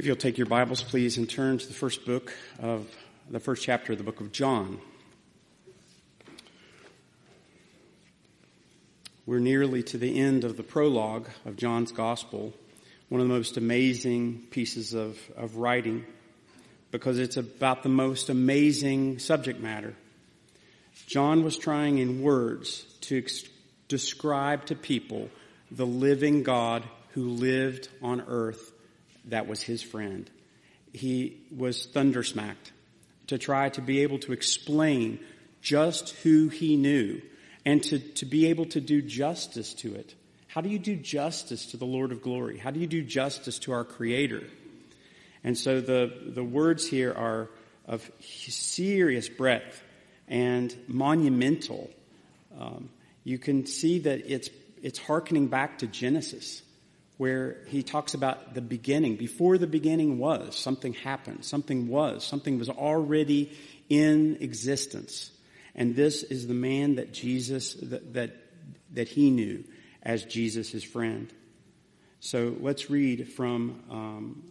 If you'll take your Bibles, please, and turn to the first book of the first chapter of the book of John. We're nearly to the end of the prologue of John's Gospel, one of the most amazing pieces of, of writing because it's about the most amazing subject matter. John was trying in words to ex- describe to people the living God who lived on earth that was his friend. He was thundersmacked to try to be able to explain just who he knew and to, to be able to do justice to it. How do you do justice to the Lord of glory? How do you do justice to our creator? And so the, the words here are of serious breadth and monumental. Um, you can see that it's, it's hearkening back to Genesis, where he talks about the beginning. Before the beginning was, something happened, something was, something was already in existence. And this is the man that Jesus, that, that, that he knew as Jesus, his friend. So let's read from, um,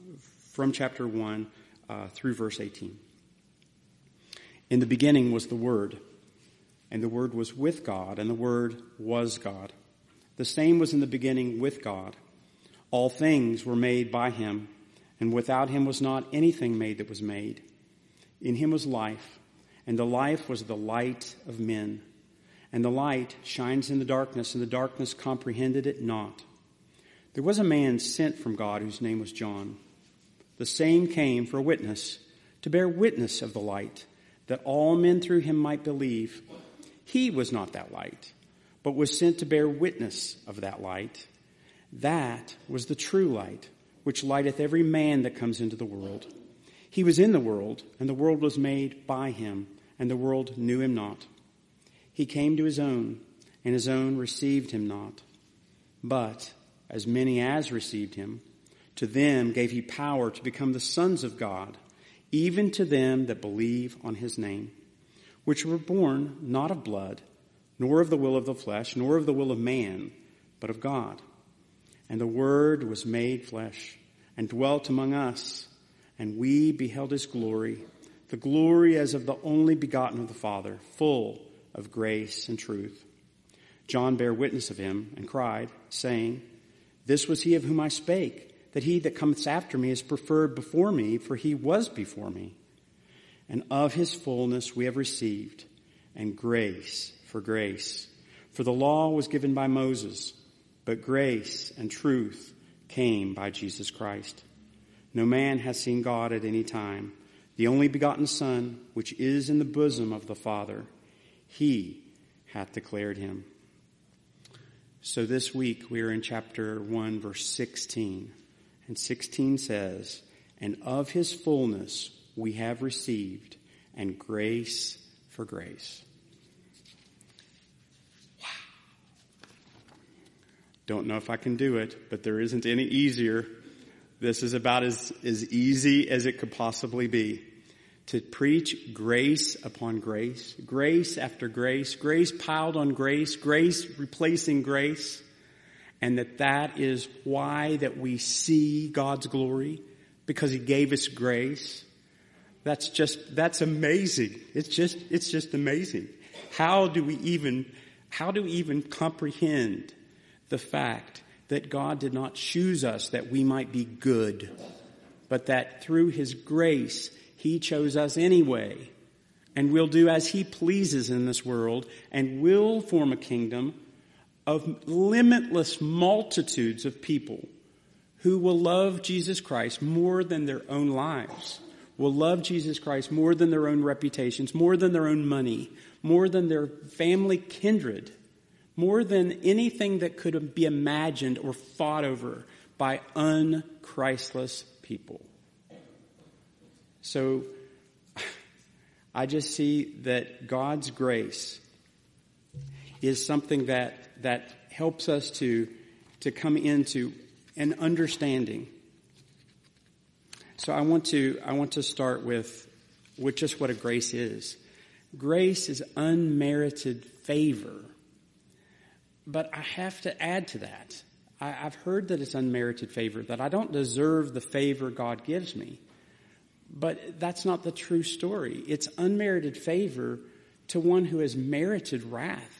from chapter 1 uh, through verse 18. In the beginning was the Word, and the Word was with God, and the Word was God. The same was in the beginning with God. All things were made by Him, and without Him was not anything made that was made. In Him was life, and the life was the light of men. And the light shines in the darkness, and the darkness comprehended it not. There was a man sent from God whose name was John. The same came for a witness, to bear witness of the light, that all men through him might believe. He was not that light, but was sent to bear witness of that light. That was the true light, which lighteth every man that comes into the world. He was in the world, and the world was made by him, and the world knew him not. He came to his own, and his own received him not. But as many as received him, to them gave he power to become the sons of God, even to them that believe on his name, which were born not of blood, nor of the will of the flesh, nor of the will of man, but of God. And the Word was made flesh and dwelt among us, and we beheld his glory, the glory as of the only begotten of the Father, full of grace and truth. John bare witness of him and cried, saying, This was he of whom I spake that he that cometh after me is preferred before me, for he was before me. And of his fullness we have received, and grace for grace. For the law was given by Moses, but grace and truth came by Jesus Christ. No man has seen God at any time. The only begotten Son, which is in the bosom of the Father, he hath declared him. So this week we are in chapter 1, verse 16. And 16 says, And of his fullness we have received, and grace for grace. Don't know if I can do it, but there isn't any easier. This is about as, as easy as it could possibly be. To preach grace upon grace, grace after grace, grace piled on grace, grace replacing grace and that that is why that we see God's glory because he gave us grace. That's just, that's amazing. It's just, it's just amazing. How do we even, how do we even comprehend the fact that God did not choose us that we might be good, but that through his grace, he chose us anyway and will do as he pleases in this world and will form a kingdom of limitless multitudes of people who will love Jesus Christ more than their own lives, will love Jesus Christ more than their own reputations, more than their own money, more than their family kindred, more than anything that could be imagined or fought over by unchristless people. So, I just see that God's grace is something that that helps us to, to come into an understanding. So I want to, I want to start with, with just what a grace is. Grace is unmerited favor. But I have to add to that. I, I've heard that it's unmerited favor, that I don't deserve the favor God gives me. But that's not the true story. It's unmerited favor to one who has merited wrath.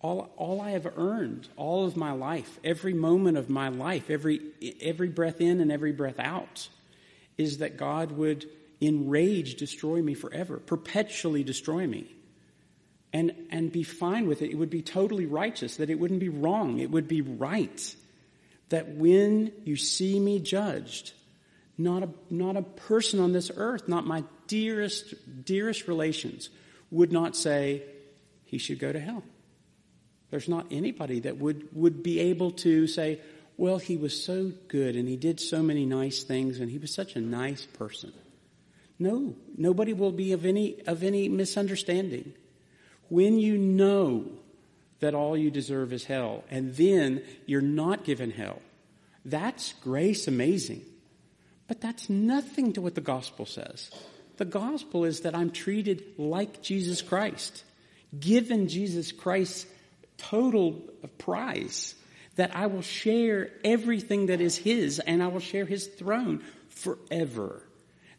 All, all I have earned, all of my life, every moment of my life, every, every breath in and every breath out, is that God would enrage destroy me forever, perpetually destroy me. And, and be fine with it. It would be totally righteous, that it wouldn't be wrong. It would be right. That when you see me judged, not a, not a person on this earth, not my dearest, dearest relations, would not say, he should go to hell. There's not anybody that would, would be able to say, well, he was so good and he did so many nice things and he was such a nice person. No, nobody will be of any, of any misunderstanding. When you know that all you deserve is hell and then you're not given hell, that's grace amazing. But that's nothing to what the gospel says. The gospel is that I'm treated like Jesus Christ, given Jesus Christ's total prize, that I will share everything that is His and I will share His throne forever.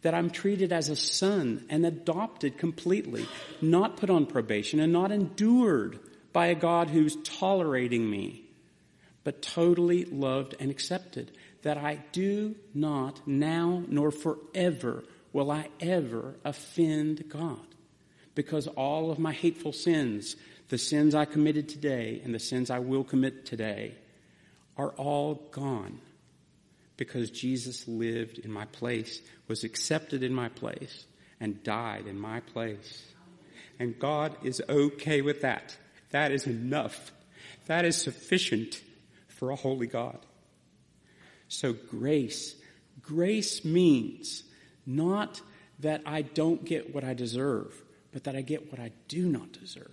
That I'm treated as a son and adopted completely, not put on probation and not endured by a God who's tolerating me, but totally loved and accepted that I do not now nor forever will I ever offend God. Because all of my hateful sins, the sins I committed today and the sins I will commit today, are all gone. Because Jesus lived in my place, was accepted in my place, and died in my place. And God is okay with that. That is enough. That is sufficient for a holy God. So grace, grace means not that I don't get what I deserve, but that I get what I do not deserve.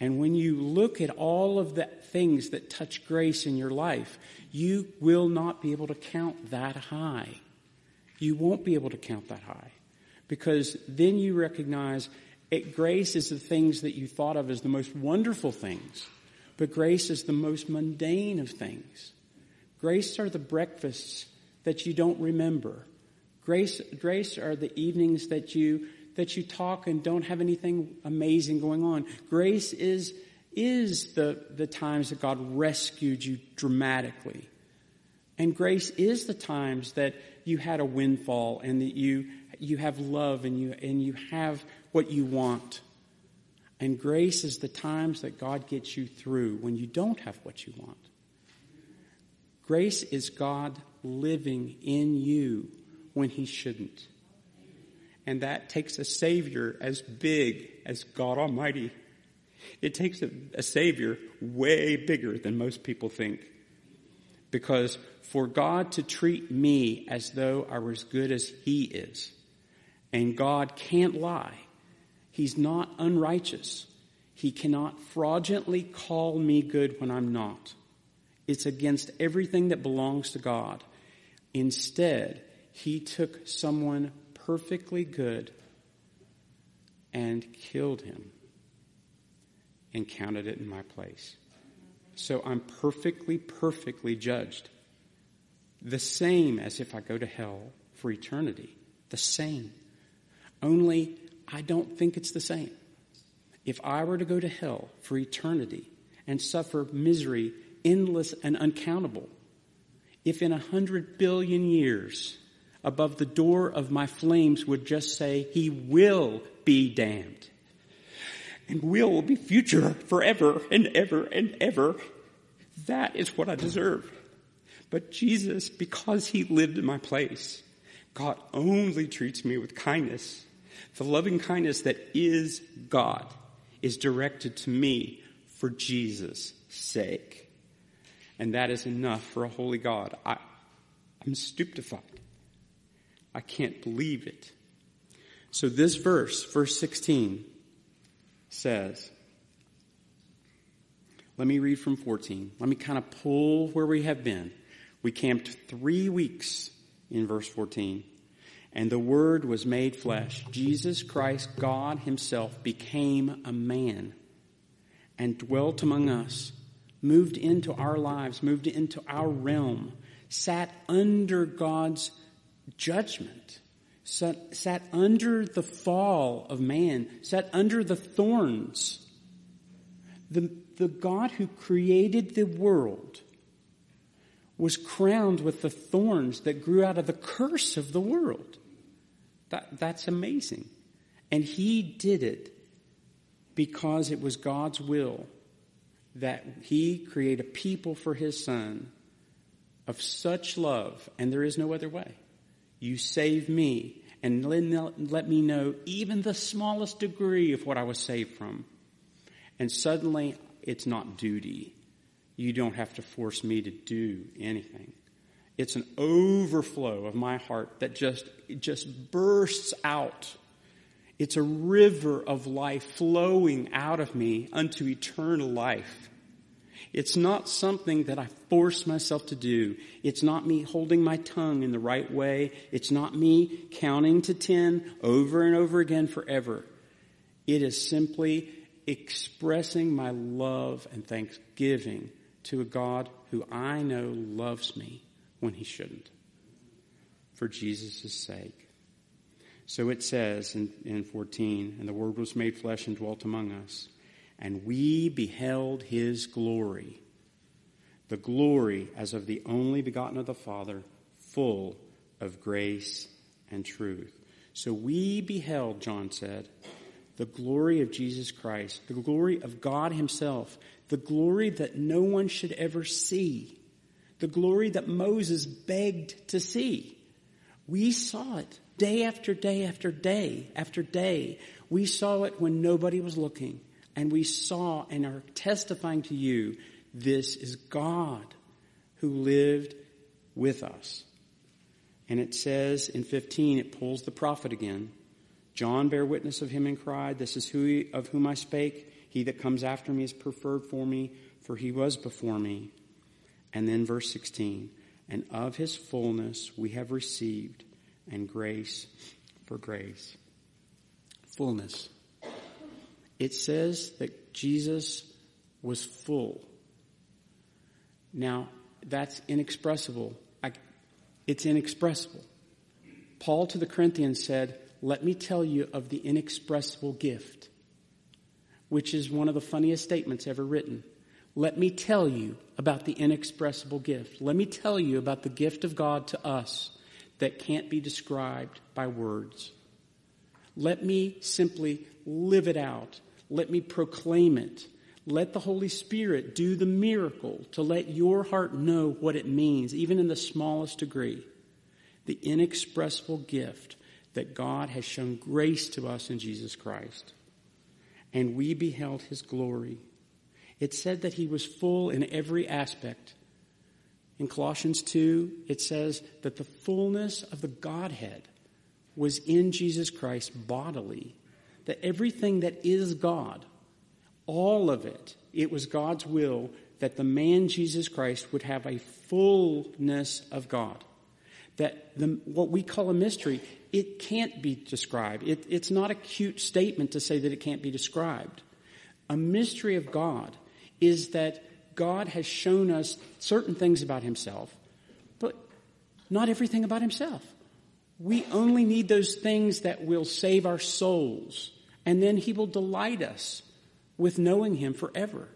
And when you look at all of the things that touch grace in your life, you will not be able to count that high. You won't be able to count that high. Because then you recognize it, grace is the things that you thought of as the most wonderful things, but grace is the most mundane of things. Grace are the breakfasts that you don't remember. Grace, grace are the evenings that you, that you talk and don't have anything amazing going on. Grace is, is the, the times that God rescued you dramatically. And grace is the times that you had a windfall and that you, you have love and you, and you have what you want. And grace is the times that God gets you through when you don't have what you want. Grace is God living in you when he shouldn't. And that takes a Savior as big as God Almighty. It takes a, a, Savior way bigger than most people think. Because for God to treat me as though I were as good as He is, and God can't lie, He's not unrighteous. He cannot fraudulently call me good when I'm not. It's against everything that belongs to God. Instead, he took someone perfectly good and killed him and counted it in my place. So I'm perfectly, perfectly judged. The same as if I go to hell for eternity. The same. Only I don't think it's the same. If I were to go to hell for eternity and suffer misery endless and uncountable. If in a hundred billion years above the door of my flames would just say, He will be damned. And will will be future forever and ever and ever. That is what I deserve. But Jesus, because He lived in my place, God only treats me with kindness. The loving kindness that is God is directed to me for Jesus' sake. And that is enough for a holy God. I, I'm stupefied. I can't believe it. So this verse, verse 16, says, let me read from 14. Let me kind of pull where we have been. We camped three weeks in verse 14. And the Word was made flesh. Jesus Christ, God Himself, became a man and dwelt among us moved into our lives, moved into our realm, sat under God's judgment, sat, sat under the fall of man, sat under the thorns. The, the God who created the world was crowned with the thorns that grew out of the curse of the world. That, that's amazing. And he did it because it was God's will that he create a people for his son of such love, and there is no other way. You save me and let me know even the smallest degree of what I was saved from. And suddenly it's not duty. You don't have to force me to do anything. It's an overflow of my heart that just, just bursts out. It's a river of life flowing out of me unto eternal life. It's not something that I force myself to do. It's not me holding my tongue in the right way. It's not me counting to ten over and over again forever. It is simply expressing my love and thanksgiving to a God who I know loves me when he shouldn't for Jesus' sake. So it says in, in 14, and the word was made flesh and dwelt among us and we beheld his glory, the glory as of the only begotten of the Father, full of grace and truth. So we beheld, John said, the glory of Jesus Christ, the glory of God himself, the glory that no one should ever see, the glory that Moses begged to see. We saw it day after day after day after day. We saw it when nobody was looking and we saw and are testifying to you this is God who lived with us. And it says in 15, it pulls the prophet again. John bare witness of him and cried, This is who he, of whom I spake. He that comes after me is preferred for me, for he was before me. And then verse 16, and of his fullness we have received, and grace for grace. Fullness it says that Jesus was full. Now, that's inexpressible. I, it's inexpressible. Paul to the Corinthians said, Let me tell you of the inexpressible gift, which is one of the funniest statements ever written. Let me tell you about the inexpressible gift. Let me tell you about the gift of God to us that can't be described by words. Let me simply live it out let me proclaim it. Let the Holy Spirit do the miracle to let your heart know what it means, even in the smallest degree. The inexpressible gift that God has shown grace to us in Jesus Christ. And we beheld his glory. It said that he was full in every aspect. In Colossians 2, it says that the fullness of the Godhead was in Jesus Christ bodily that everything that is God, all of it, it was God's will that the man Jesus Christ would have a fullness of God. That the, what we call a mystery, it can't be described. It, it's not a cute statement to say that it can't be described. A mystery of God is that God has shown us certain things about himself, but not everything about himself. We only need those things that will save our souls and then he will delight us with knowing him forever.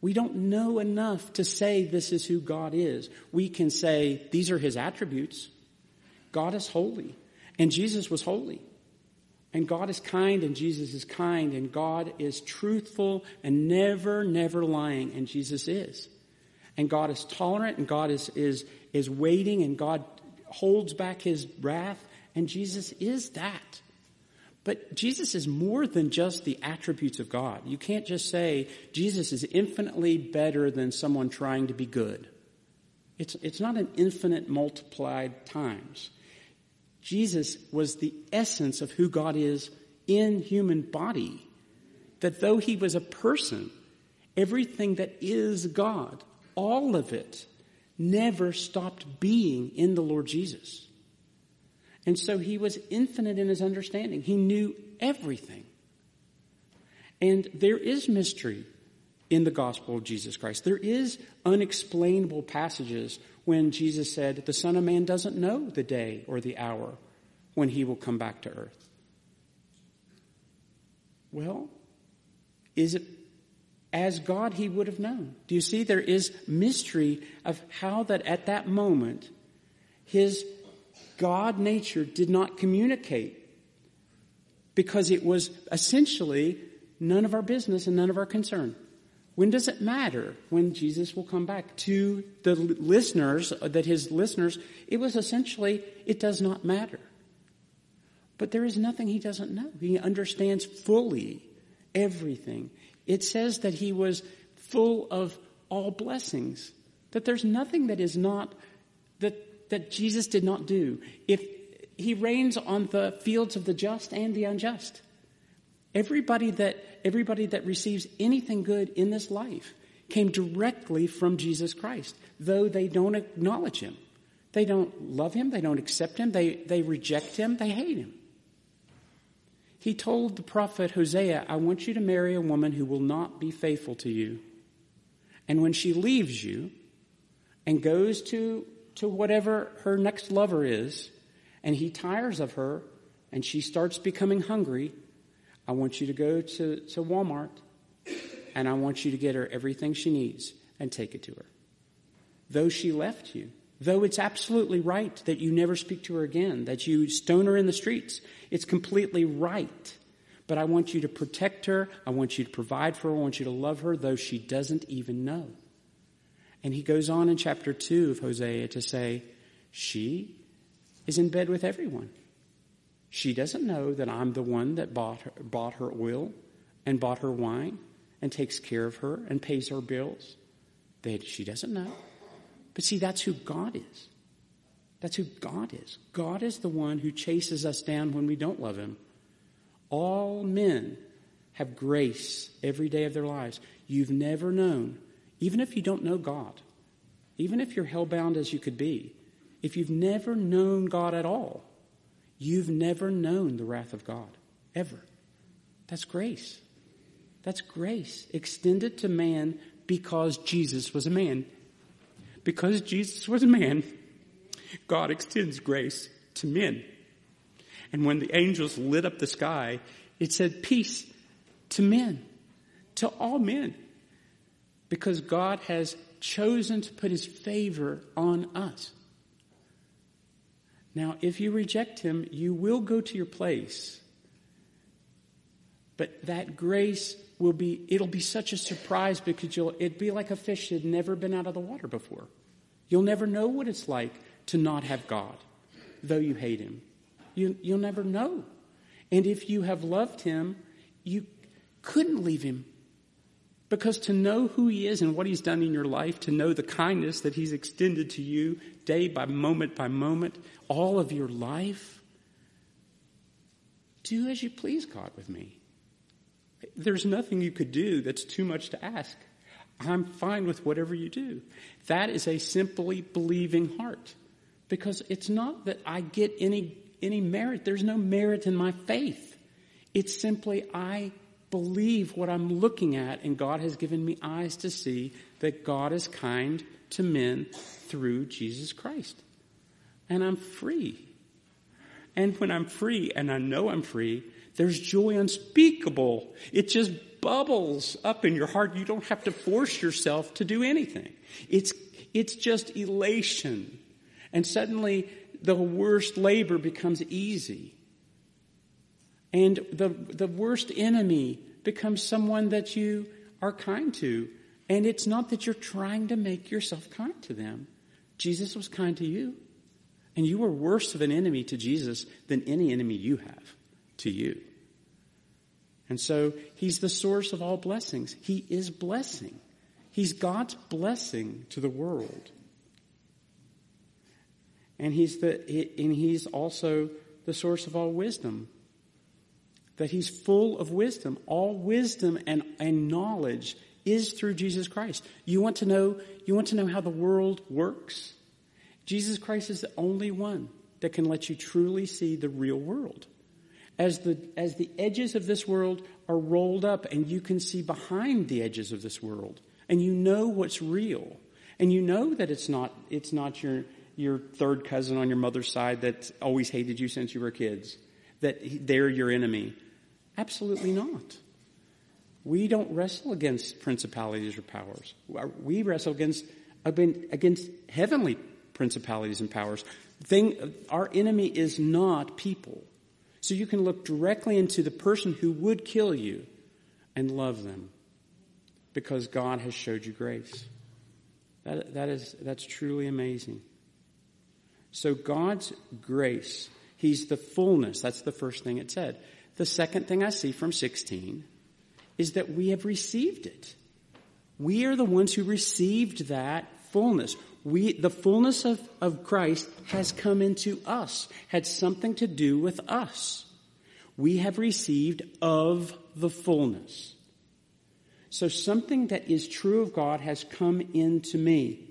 We don't know enough to say this is who God is. We can say these are his attributes. God is holy and Jesus was holy. And God is kind and Jesus is kind and God is truthful and never, never lying and Jesus is. And God is tolerant and God is, is, is waiting and God holds back his wrath and Jesus is that. But Jesus is more than just the attributes of God. You can't just say Jesus is infinitely better than someone trying to be good. It's, it's not an infinite multiplied times. Jesus was the essence of who God is in human body. That though he was a person, everything that is God, all of it, never stopped being in the Lord Jesus. And so he was infinite in his understanding. He knew everything. And there is mystery in the gospel of Jesus Christ. There is unexplainable passages when Jesus said, the Son of Man doesn't know the day or the hour when he will come back to earth. Well, is it as God he would have known? Do you see there is mystery of how that at that moment his God nature did not communicate because it was essentially none of our business and none of our concern. When does it matter when Jesus will come back? To the listeners, uh, that his listeners, it was essentially, it does not matter. But there is nothing he doesn't know. He understands fully everything. It says that he was full of all blessings. That there's nothing that is not, that, that Jesus did not do. If he rains on the fields of the just and the unjust. Everybody that, everybody that receives anything good in this life came directly from Jesus Christ, though they don't acknowledge him. They don't love him, they don't accept him, they, they reject him, they hate him. He told the prophet Hosea, I want you to marry a woman who will not be faithful to you. And when she leaves you and goes to, to whatever her next lover is, and he tires of her and she starts becoming hungry, I want you to go to, to Walmart and I want you to get her everything she needs and take it to her. Though she left you, though it's absolutely right that you never speak to her again, that you stone her in the streets, it's completely right. But I want you to protect her. I want you to provide for her. I want you to love her, though she doesn't even know. And he goes on in chapter 2 of Hosea to say, She is in bed with everyone. She doesn't know that I'm the one that bought her, bought her oil and bought her wine and takes care of her and pays her bills. That she doesn't know. But see, that's who God is. That's who God is. God is the one who chases us down when we don't love Him. All men have grace every day of their lives. You've never known, even if you don't know God, even if you're hellbound as you could be, if you've never known God at all, you've never known the wrath of God, ever. That's grace. That's grace extended to man because Jesus was a man. Because Jesus was a man, God extends grace to men. And when the angels lit up the sky, it said peace to men, to all men. Because God has chosen to put his favor on us. Now, if you reject him, you will go to your place. But that grace will be, it'll be such a surprise because you'll, it'd be like a fish that had never been out of the water before. You'll never know what it's like to not have God, though you hate him. You, you'll never know. And if you have loved him, you couldn't leave him. Because to know who he is and what he's done in your life, to know the kindness that he's extended to you day by moment by moment, all of your life, do as you please, God, with me. There's nothing you could do that's too much to ask. I'm fine with whatever you do. That is a simply believing heart. Because it's not that I get any, any merit. There's no merit in my faith. It's simply I believe what I'm looking at, and God has given me eyes to see that God is kind to men through Jesus Christ. And I'm free. And when I'm free, and I know I'm free, there's joy unspeakable. It just bubbles up in your heart. You don't have to force yourself to do anything. It's, it's just elation. And suddenly the worst labor becomes easy. And the, the worst enemy becomes someone that you are kind to. And it's not that you're trying to make yourself kind to them. Jesus was kind to you. And you were worse of an enemy to Jesus than any enemy you have to you. And so he's the source of all blessings. He is blessing. He's God's blessing to the world. And he's the, and he's also the source of all wisdom that he's full of wisdom. All wisdom and, and knowledge is through Jesus Christ. You want to know, you want to know how the world works? Jesus Christ is the only one that can let you truly see the real world. As the, as the edges of this world are rolled up and you can see behind the edges of this world and you know what's real and you know that it's not, it's not your, your third cousin on your mother's side that always hated you since you were kids, that they're your enemy. Absolutely not. We don't wrestle against principalities or powers. We wrestle against, against heavenly principalities and powers. Thing, our enemy is not people. So you can look directly into the person who would kill you and love them because God has showed you grace. That, that is, that's truly amazing. So God's grace, He's the fullness. That's the first thing it said. The second thing I see from 16 is that we have received it. We are the ones who received that fullness. We, the fullness of, of Christ has come into us, had something to do with us. We have received of the fullness. So something that is true of God has come into me.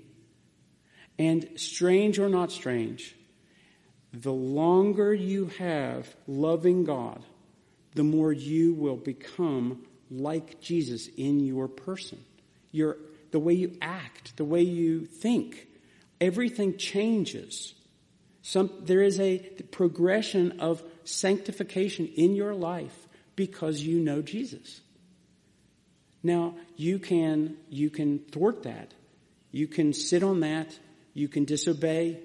And strange or not strange, the longer you have loving God, the more you will become like Jesus in your person. Your, the way you act, the way you think, everything changes. Some, there is a progression of sanctification in your life because you know Jesus. Now, you can, you can thwart that. You can sit on that. You can disobey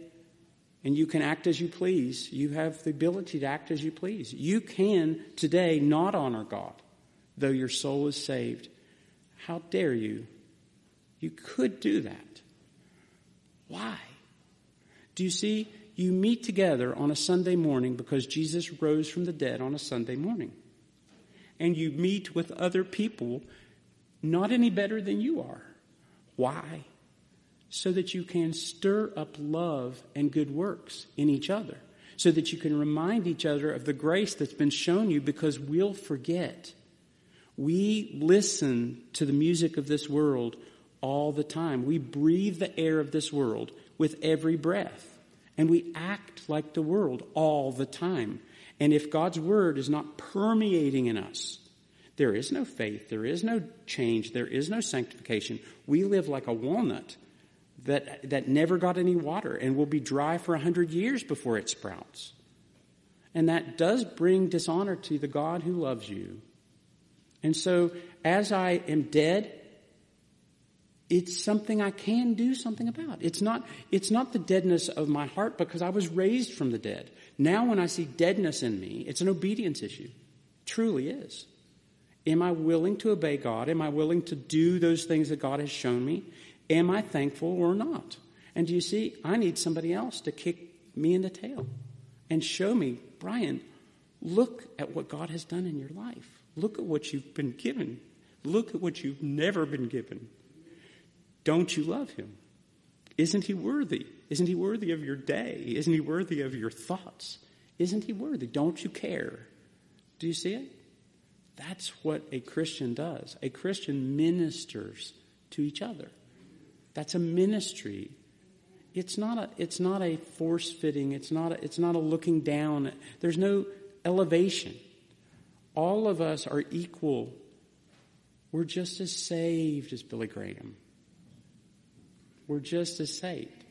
and you can act as you please. You have the ability to act as you please. You can today not honor God, though your soul is saved. How dare you? You could do that. Why? Do you see? You meet together on a Sunday morning because Jesus rose from the dead on a Sunday morning. And you meet with other people not any better than you are. Why? So that you can stir up love and good works in each other. So that you can remind each other of the grace that's been shown you because we'll forget. We listen to the music of this world all the time. We breathe the air of this world with every breath. And we act like the world all the time. And if God's word is not permeating in us, there is no faith, there is no change, there is no sanctification. We live like a walnut that, that never got any water and will be dry for a hundred years before it sprouts. And that does bring dishonor to the God who loves you. And so, as I am dead, it's something I can do something about. It's not, it's not the deadness of my heart because I was raised from the dead. Now when I see deadness in me, it's an obedience issue. It truly is. Am I willing to obey God? Am I willing to do those things that God has shown me? Am I thankful or not? And do you see, I need somebody else to kick me in the tail and show me, Brian, look at what God has done in your life. Look at what you've been given. Look at what you've never been given. Don't you love him? Isn't he worthy? Isn't he worthy of your day? Isn't he worthy of your thoughts? Isn't he worthy? Don't you care? Do you see it? That's what a Christian does. A Christian ministers to each other. That's a ministry. It's not a, it's not a force fitting. It's not a, it's not a looking down. There's no elevation. All of us are equal. We're just as saved as Billy Graham. We're just as saved.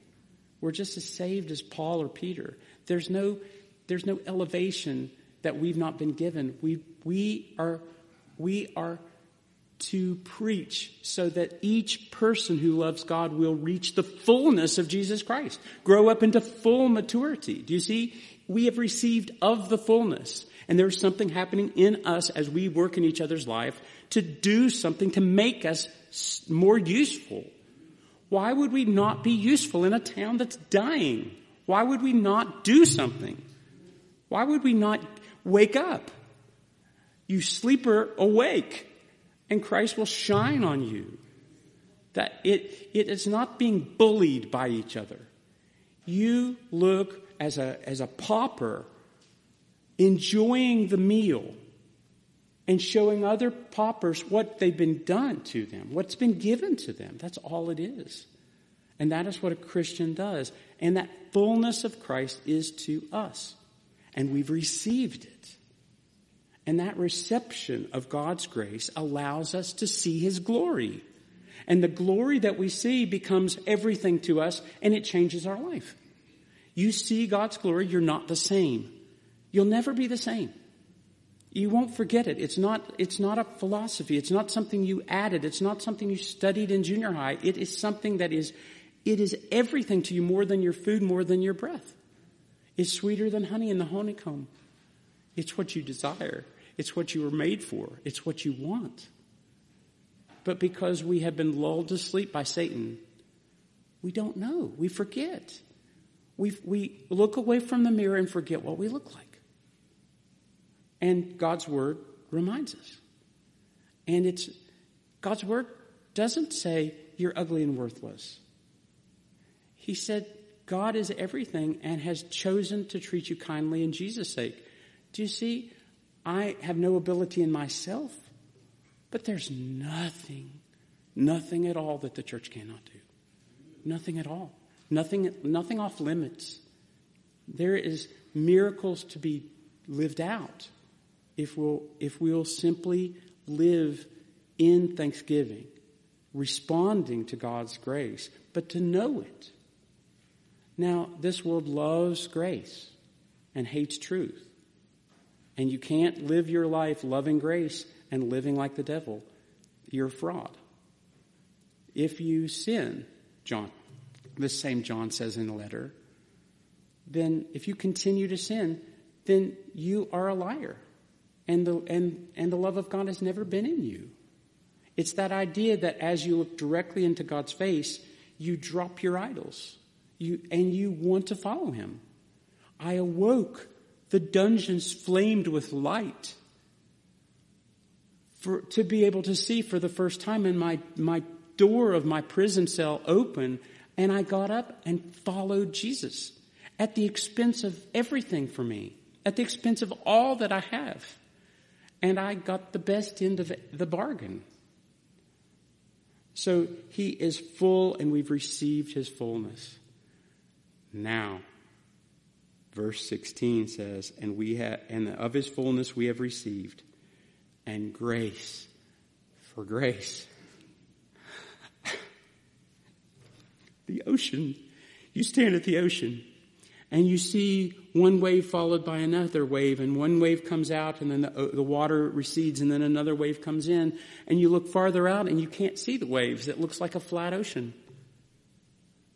We're just as saved as Paul or Peter. There's no, there's no elevation that we've not been given. We, we, are, we are to preach so that each person who loves God will reach the fullness of Jesus Christ, grow up into full maturity. Do you see? We have received of the fullness. And there's something happening in us as we work in each other's life to do something to make us more useful. Why would we not be useful in a town that's dying? Why would we not do something? Why would we not wake up. You sleeper awake and Christ will shine on you. That it, it is not being bullied by each other. You look as a, as a pauper enjoying the meal and showing other paupers what they've been done to them, what's been given to them. That's all it is. And that is what a Christian does. And that fullness of Christ is to us. And we've received it. And that reception of God's grace allows us to see His glory. And the glory that we see becomes everything to us and it changes our life. You see God's glory, you're not the same. You'll never be the same. You won't forget it. It's not, it's not a philosophy. It's not something you added. It's not something you studied in junior high. It is something that is, it is everything to you more than your food, more than your breath. It's sweeter than honey in the honeycomb. It's what you desire. It's what you were made for. It's what you want. But because we have been lulled to sleep by Satan, we don't know. We forget. We, we look away from the mirror and forget what we look like. And God's Word reminds us. And it's, God's Word doesn't say you're ugly and worthless. He said God is everything and has chosen to treat you kindly in Jesus' sake. Do you see? I have no ability in myself, but there's nothing, nothing at all that the church cannot do. Nothing at all. Nothing, nothing off limits. There is miracles to be lived out if we'll, if we'll simply live in thanksgiving, responding to God's grace, but to know it. Now, this world loves grace and hates truth. And you can't live your life loving grace and living like the devil. You're fraud. If you sin, John, the same John says in the letter, then if you continue to sin, then you are a liar. And the, and, and the love of God has never been in you. It's that idea that as you look directly into God's face, you drop your idols. You, and you want to follow him. I awoke. The dungeons flamed with light. For, to be able to see for the first time and my, my door of my prison cell open and I got up and followed Jesus at the expense of everything for me, at the expense of all that I have. And I got the best end of the bargain. So he is full and we've received his fullness. Now, verse 16 says, and we have, and of his fullness we have received and grace for grace. the ocean. You stand at the ocean and you see one wave followed by another wave and one wave comes out and then the, the, water recedes and then another wave comes in and you look farther out and you can't see the waves. It looks like a flat ocean.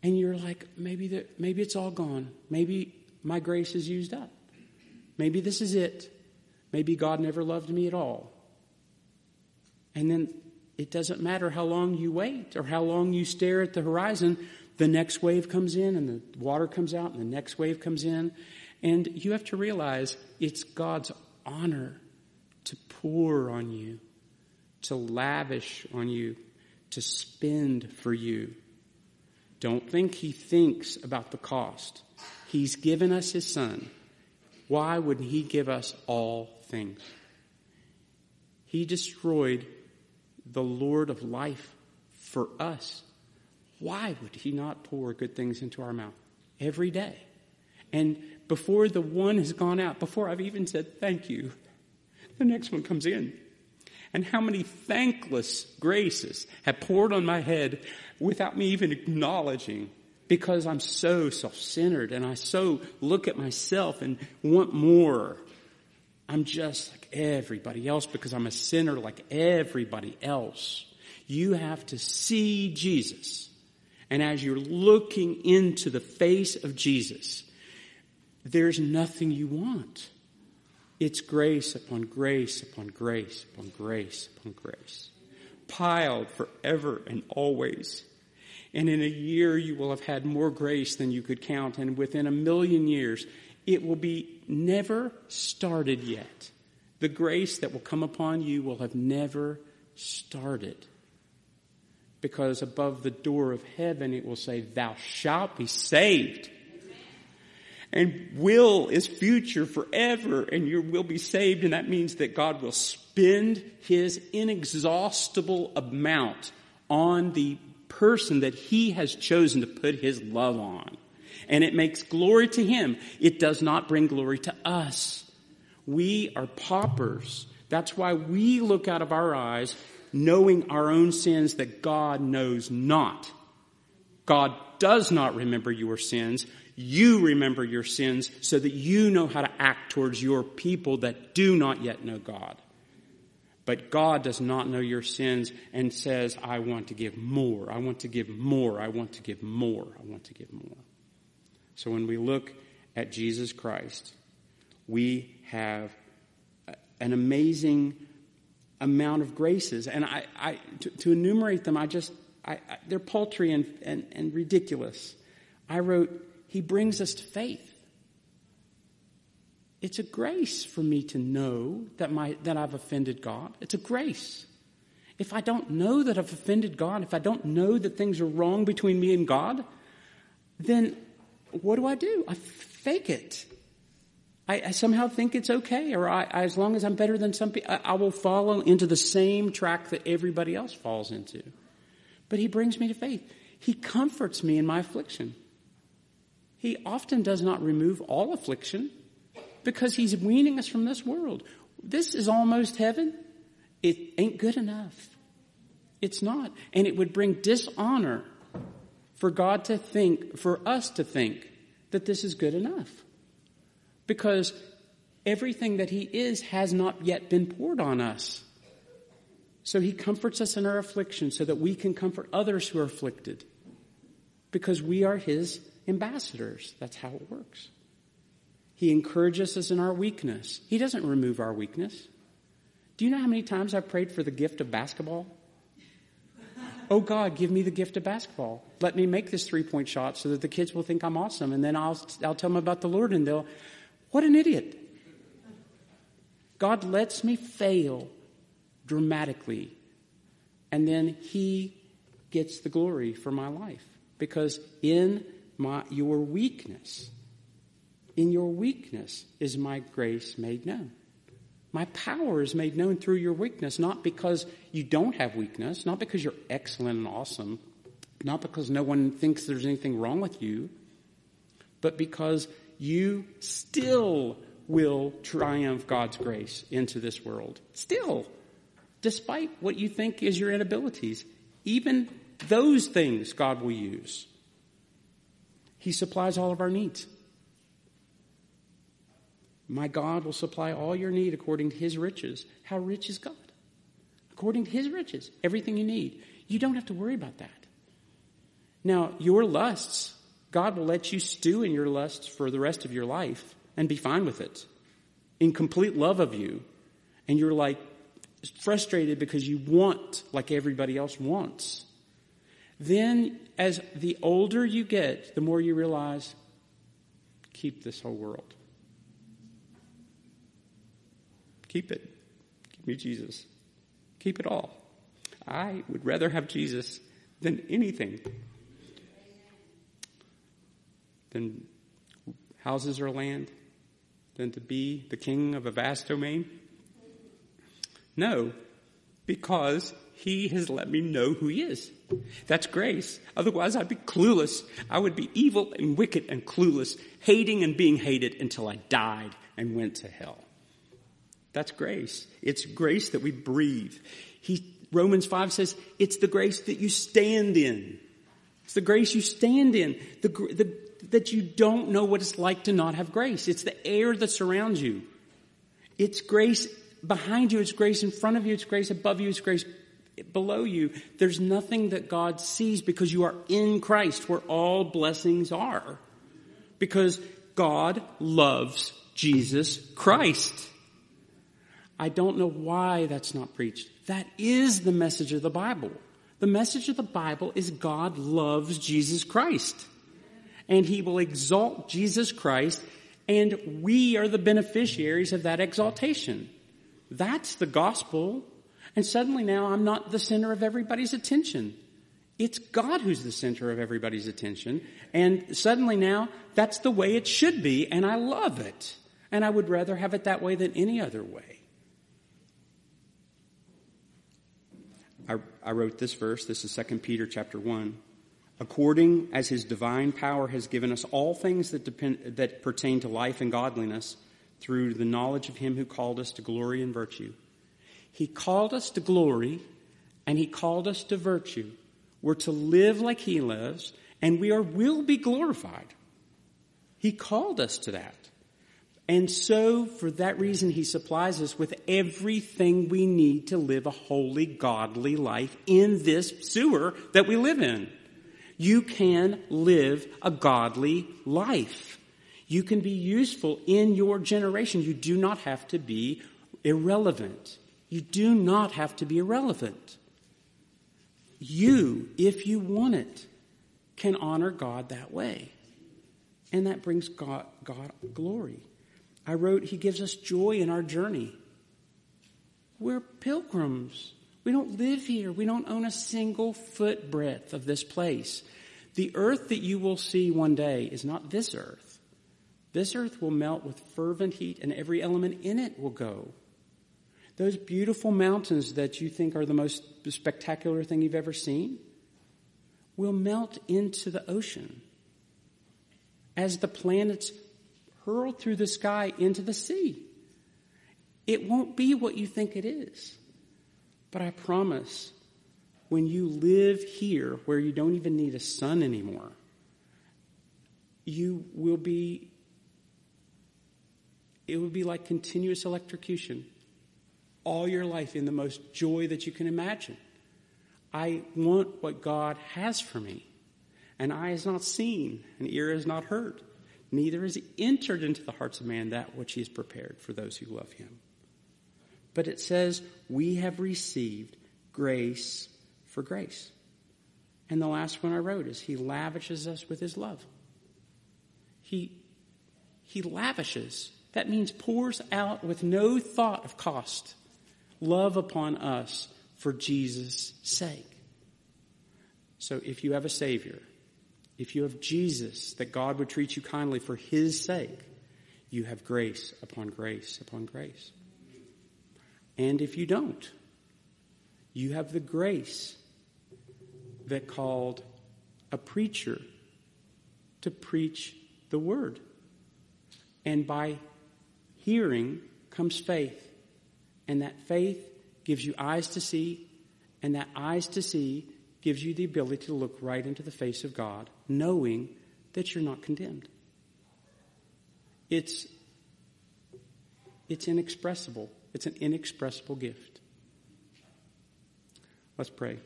And you're like, maybe that, maybe it's all gone. Maybe my grace is used up. Maybe this is it. Maybe God never loved me at all. And then it doesn't matter how long you wait or how long you stare at the horizon the next wave comes in and the water comes out and the next wave comes in. And you have to realize it's God's honor to pour on you, to lavish on you, to spend for you. Don't think he thinks about the cost. He's given us his son. Why would he give us all things? He destroyed the Lord of life for us why would he not pour good things into our mouth every day? And before the one has gone out, before I've even said thank you, the next one comes in. And how many thankless graces have poured on my head without me even acknowledging because I'm so self-centered and I so look at myself and want more. I'm just like everybody else because I'm a sinner like everybody else. You have to see Jesus and as you're looking into the face of Jesus, there's nothing you want. It's grace upon grace upon grace upon grace upon grace. Piled forever and always. And in a year you will have had more grace than you could count. And within a million years, it will be never started yet. The grace that will come upon you will have never started because above the door of heaven it will say, thou shalt be saved. And will is future forever and you will be saved and that means that God will spend his inexhaustible amount on the person that he has chosen to put his love on. And it makes glory to him. It does not bring glory to us. We are paupers. That's why we look out of our eyes knowing our own sins that God knows not. God does not remember your sins. You remember your sins so that you know how to act towards your people that do not yet know God. But God does not know your sins and says, I want to give more. I want to give more. I want to give more. I want to give more. So when we look at Jesus Christ, we have an amazing amount of graces. And I, I to, to, enumerate them, I just, I, I, they're paltry and, and, and ridiculous. I wrote, He brings us to faith. It's a grace for me to know that my, that I've offended God. It's a grace. If I don't know that I've offended God, if I don't know that things are wrong between me and God, then what do I do? I fake it. I, I somehow think it's okay, or I, as long as I'm better than some people, I, I will follow into the same track that everybody else falls into. But He brings me to faith. He comforts me in my affliction. He often does not remove all affliction because he's weaning us from this world. This is almost heaven. It ain't good enough. It's not. And it would bring dishonor for God to think, for us to think that this is good enough. Because everything that he is has not yet been poured on us. So he comforts us in our affliction so that we can comfort others who are afflicted. Because we are his ambassadors. That's how it works. He encourages us in our weakness. He doesn't remove our weakness. Do you know how many times I've prayed for the gift of basketball? oh God, give me the gift of basketball. Let me make this three point shot so that the kids will think I'm awesome. And then I'll, I'll tell them about the Lord and they'll, what an idiot. God lets me fail dramatically. And then He gets the glory for my life. Because in my, your weakness, in your weakness is my grace made known. My power is made known through your weakness, not because you don't have weakness, not because you're excellent and awesome, not because no one thinks there's anything wrong with you, but because you still will triumph God's grace into this world. Still, despite what you think is your inabilities, even those things God will use. He supplies all of our needs. My God will supply all your need according to his riches. How rich is God? According to his riches, everything you need. You don't have to worry about that. Now, your lusts, God will let you stew in your lusts for the rest of your life and be fine with it in complete love of you. And you're like frustrated because you want like everybody else wants. Then, as the older you get, the more you realize, keep this whole world. Keep it. Give me Jesus. Keep it all. I would rather have Jesus than anything. Than houses or land, than to be the king of a vast domain? No, because he has let me know who he is. That's grace. Otherwise I'd be clueless. I would be evil and wicked and clueless, hating and being hated until I died and went to hell. That's grace. It's grace that we breathe. He, Romans 5 says, it's the grace that you stand in. It's the grace you stand in. The, the, that you don't know what it's like to not have grace. It's the air that surrounds you. It's grace behind you. It's grace in front of you. It's grace above you. It's grace below you. There's nothing that God sees because you are in Christ where all blessings are. Because God loves Jesus Christ. I don't know why that's not preached. That is the message of the Bible. The message of the Bible is God loves Jesus Christ. And he will exalt Jesus Christ, and we are the beneficiaries of that exaltation. That's the gospel. And suddenly now I'm not the center of everybody's attention. It's God who's the center of everybody's attention. And suddenly now that's the way it should be, and I love it. And I would rather have it that way than any other way. I, I wrote this verse. This is 2 Peter chapter 1. According as his divine power has given us all things that depend, that pertain to life and godliness through the knowledge of him who called us to glory and virtue. He called us to glory and he called us to virtue. We're to live like he lives and we are, will be glorified. He called us to that. And so, for that reason, He supplies us with everything we need to live a holy, godly life in this sewer that we live in. You can live a godly life. You can be useful in your generation. You do not have to be irrelevant. You do not have to be irrelevant. You, if you want it, can honor God that way. And that brings God, God glory. I wrote, He gives us joy in our journey. We're pilgrims. We don't live here. We don't own a single foot breadth of this place. The earth that you will see one day is not this earth. This earth will melt with fervent heat and every element in it will go. Those beautiful mountains that you think are the most spectacular thing you've ever seen will melt into the ocean as the planets hurl through the sky into the sea. It won't be what you think it is. But I promise, when you live here where you don't even need a sun anymore, you will be, it will be like continuous electrocution all your life in the most joy that you can imagine. I want what God has for me. And eye has not seen, and ear has not heard, neither has entered into the hearts of man that which he has prepared for those who love him. But it says, we have received grace for grace. And the last one I wrote is, he lavishes us with his love. He, he lavishes. That means pours out with no thought of cost love upon us for Jesus' sake. So if you have a Savior, if you have Jesus, that God would treat you kindly for His sake, you have grace upon grace upon grace. And if you don't, you have the grace that called a preacher to preach the word. And by hearing comes faith. And that faith gives you eyes to see, and that eyes to see gives you the ability to look right into the face of God, knowing that you're not condemned. It's, it's inexpressible. It's an inexpressible gift. Let's pray.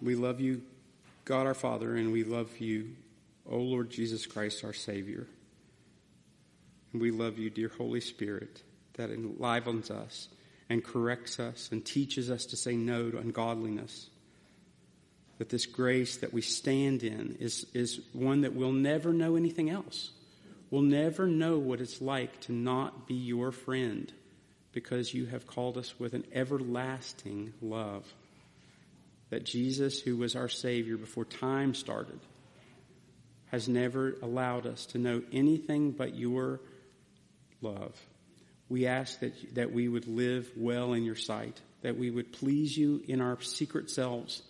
We love you, God our Father, and we love you, O Lord Jesus Christ, our Savior. And we love you, dear Holy Spirit, that enlivens us and corrects us and teaches us to say no to ungodliness. That this grace that we stand in is, is one that we'll never know anything else. We'll never know what it's like to not be your friend because you have called us with an everlasting love. That Jesus, who was our Savior before time started, has never allowed us to know anything but your love. We ask that, that we would live well in your sight, that we would please you in our secret selves,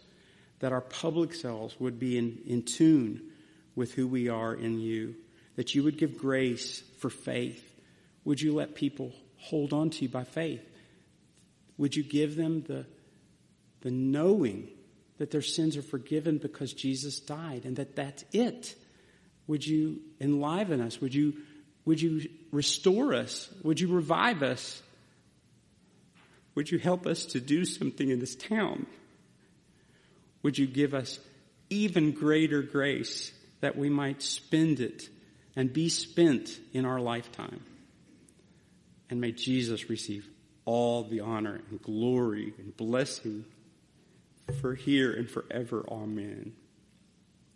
that our public selves would be in, in tune with who we are in you, that you would give grace for faith. Would you let people hold on to you by faith? Would you give them the, the knowing that their sins are forgiven because Jesus died and that that's it? Would you enliven us? Would you would you restore us? Would you revive us? Would you help us to do something in this town? Would you give us even greater grace that we might spend it and be spent in our lifetime? And may Jesus receive all the honor and glory and blessing for here and forever. Amen.